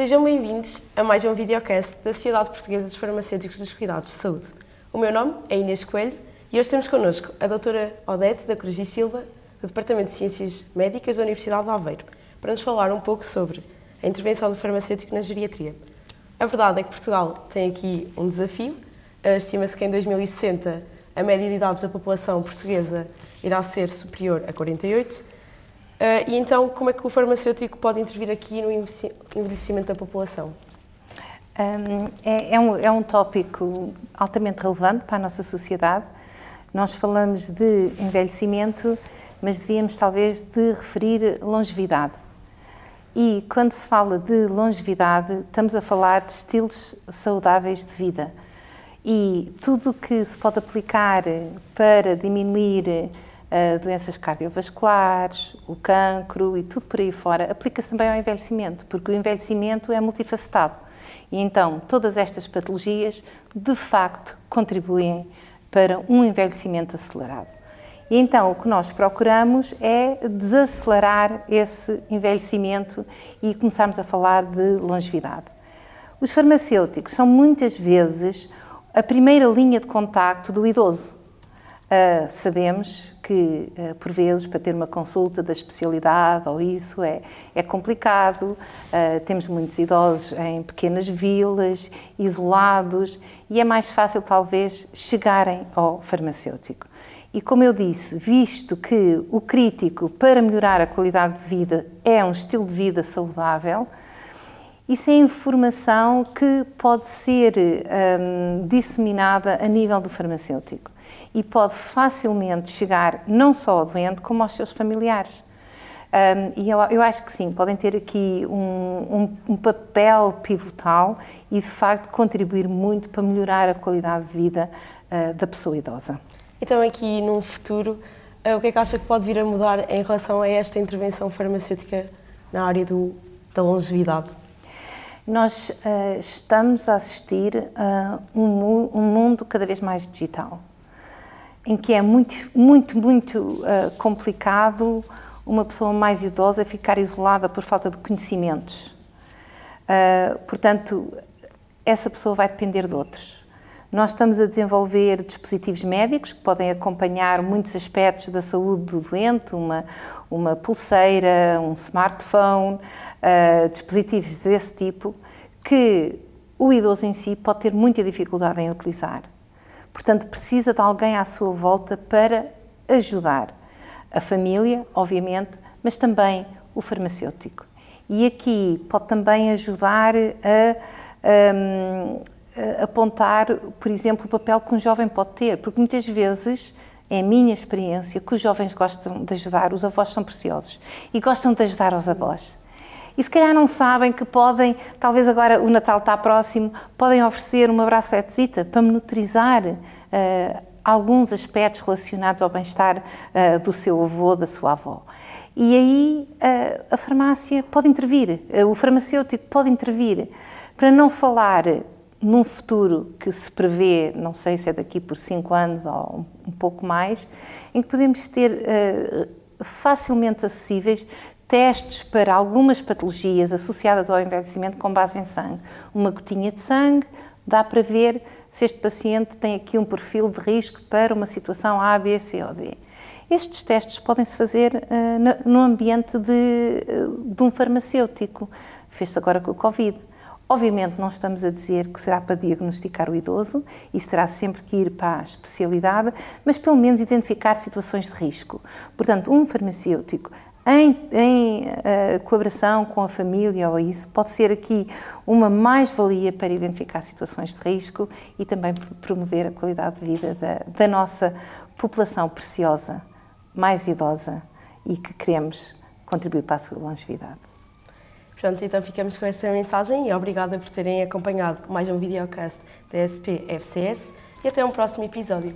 Sejam bem-vindos a mais um videocast da Sociedade Portuguesa dos Farmacêuticos dos Cuidados de Saúde. O meu nome é Inês Coelho e hoje temos connosco a doutora Odete da Cruz e Silva, do Departamento de Ciências Médicas da Universidade de Aveiro, para nos falar um pouco sobre a intervenção do farmacêutico na geriatria. A verdade é que Portugal tem aqui um desafio. Estima-se que em 2060 a média de idades da população portuguesa irá ser superior a 48. E então, como é que o farmacêutico pode intervir aqui no envelhecimento da população? Um, é, é, um, é um tópico altamente relevante para a nossa sociedade. Nós falamos de envelhecimento, mas devíamos talvez de referir longevidade. E quando se fala de longevidade, estamos a falar de estilos saudáveis de vida. E tudo o que se pode aplicar para diminuir doenças cardiovasculares, o cancro e tudo por aí fora, aplica-se também ao envelhecimento, porque o envelhecimento é multifacetado. E então, todas estas patologias, de facto, contribuem para um envelhecimento acelerado. E então o que nós procuramos é desacelerar esse envelhecimento e começarmos a falar de longevidade. Os farmacêuticos são muitas vezes a primeira linha de contacto do idoso. Uh, sabemos que, uh, por vezes, para ter uma consulta da especialidade ou isso é, é complicado. Uh, temos muitos idosos em pequenas vilas, isolados, e é mais fácil, talvez, chegarem ao farmacêutico. E como eu disse, visto que o crítico para melhorar a qualidade de vida é um estilo de vida saudável, isso é informação que pode ser hum, disseminada a nível do farmacêutico e pode facilmente chegar não só ao doente, como aos seus familiares. Um, e eu, eu, acho que sim, podem ter aqui um, um, um, papel pivotal e, de facto, contribuir muito para melhorar a qualidade de vida uh, da pessoa idosa. Então, aqui num futuro, uh, o que é que acha que pode vir a mudar em relação a esta intervenção farmacêutica na área do, da longevidade? Nós uh, estamos a assistir a um, um, mundo cada vez mais digital, em que é muito, muito, muito uh, complicado uma pessoa mais idosa ficar isolada por falta de conhecimentos. portanto, essa pessoa vai depender de outros. Nós estamos a desenvolver dispositivos médicos que podem acompanhar muitos aspectos da saúde do doente, uma, uma pulseira, um smartphone, uh, dispositivos desse tipo, que o idoso em si pode ter muita dificuldade em utilizar. Portanto, precisa de alguém à sua volta para ajudar. A família, obviamente, mas também o farmacêutico. E aqui pode também ajudar a, a apontar, por exemplo, o papel que um jovem pode ter, porque muitas vezes é a minha experiência que os jovens gostam de ajudar, os avós são preciosos e gostam de ajudar os avós. E se calhar não sabem que podem, talvez agora o Natal está próximo, podem oferecer uma braceletezita para monitorizar uh, alguns aspectos relacionados ao bem-estar uh, do seu avô, da sua avó. E aí uh, a farmácia pode intervir, o farmacêutico pode intervir, para não falar num futuro que se prevê, não sei se é daqui por cinco anos ou um pouco mais, em que podemos ter uh, facilmente acessíveis testes para algumas patologias associadas ao envelhecimento com base em sangue. Uma gotinha de sangue dá para ver se este paciente tem aqui um perfil de risco para uma situação A, B, C ou D. Estes testes podem-se fazer uh, no ambiente de, uh, de um farmacêutico. Fez-se agora com o Covid Obviamente, não estamos a dizer que será para diagnosticar o idoso, e terá sempre que ir para a especialidade, mas pelo menos identificar situações de risco. Portanto, um farmacêutico em, em uh, colaboração com a família ou isso, pode ser aqui uma mais-valia para identificar situações de risco e também promover a qualidade de vida da, da nossa população preciosa, mais idosa e que queremos contribuir para a sua longevidade. Pronto, então ficamos com esta mensagem e obrigada por terem acompanhado mais um videocast da SP FCS e até um próximo episódio.